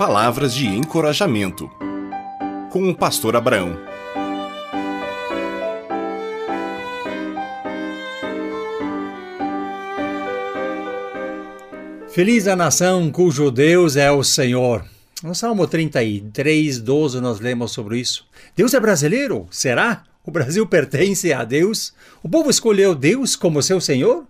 Palavras de encorajamento. Com o pastor Abraão. Feliz a nação cujo Deus é o Senhor. No Salmo 33, 12, nós lemos sobre isso. Deus é brasileiro? Será? O Brasil pertence a Deus? O povo escolheu Deus como seu Senhor?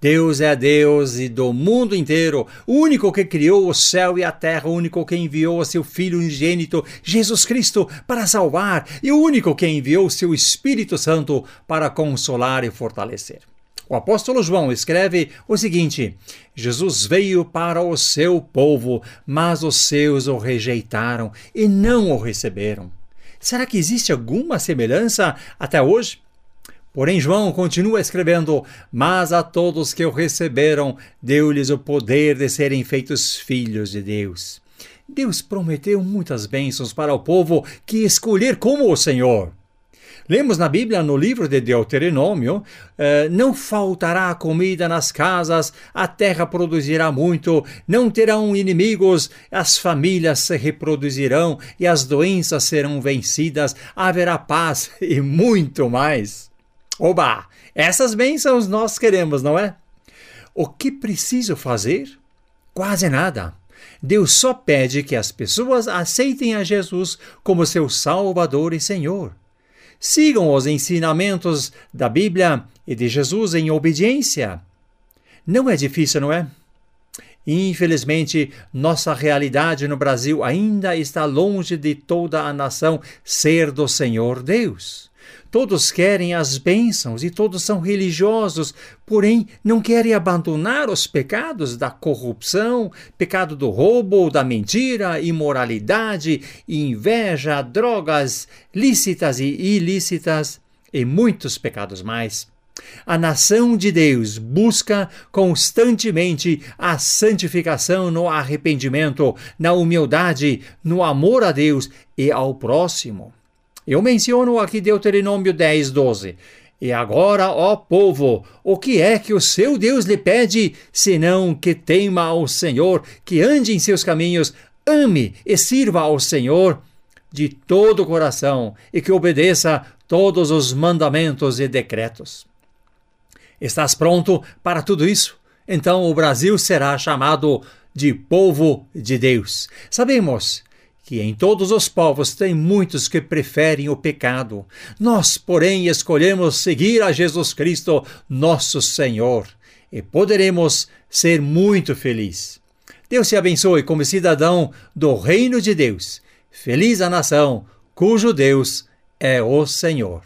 Deus é Deus e do mundo inteiro, o único que criou o céu e a terra, o único que enviou o seu Filho unigênito, Jesus Cristo, para salvar, e o único que enviou seu Espírito Santo para consolar e fortalecer. O apóstolo João escreve o seguinte: Jesus veio para o seu povo, mas os seus o rejeitaram e não o receberam. Será que existe alguma semelhança até hoje? Porém, João continua escrevendo: Mas a todos que o receberam, deu-lhes o poder de serem feitos filhos de Deus. Deus prometeu muitas bênçãos para o povo que escolher como o Senhor. Lemos na Bíblia, no livro de Deuteronômio, eh, não faltará comida nas casas, a terra produzirá muito, não terão inimigos, as famílias se reproduzirão e as doenças serão vencidas, haverá paz e muito mais. Oba! Essas bênçãos nós queremos, não é? O que preciso fazer? Quase nada. Deus só pede que as pessoas aceitem a Jesus como seu Salvador e Senhor. Sigam os ensinamentos da Bíblia e de Jesus em obediência. Não é difícil, não é? Infelizmente, nossa realidade no Brasil ainda está longe de toda a nação ser do Senhor Deus. Todos querem as bênçãos e todos são religiosos, porém não querem abandonar os pecados da corrupção, pecado do roubo, da mentira, imoralidade, inveja, drogas lícitas e ilícitas e muitos pecados mais. A nação de Deus busca constantemente a santificação no arrependimento, na humildade, no amor a Deus e ao próximo. Eu menciono aqui Deuteronômio 10, 12. E agora, ó povo, o que é que o seu Deus lhe pede, senão que tema ao Senhor, que ande em seus caminhos, ame e sirva ao Senhor de todo o coração e que obedeça todos os mandamentos e decretos. Estás pronto para tudo isso? Então o Brasil será chamado de povo de Deus. Sabemos que em todos os povos tem muitos que preferem o pecado. Nós, porém, escolhemos seguir a Jesus Cristo, nosso Senhor, e poderemos ser muito felizes. Deus te abençoe como cidadão do reino de Deus. Feliz a nação cujo Deus é o Senhor.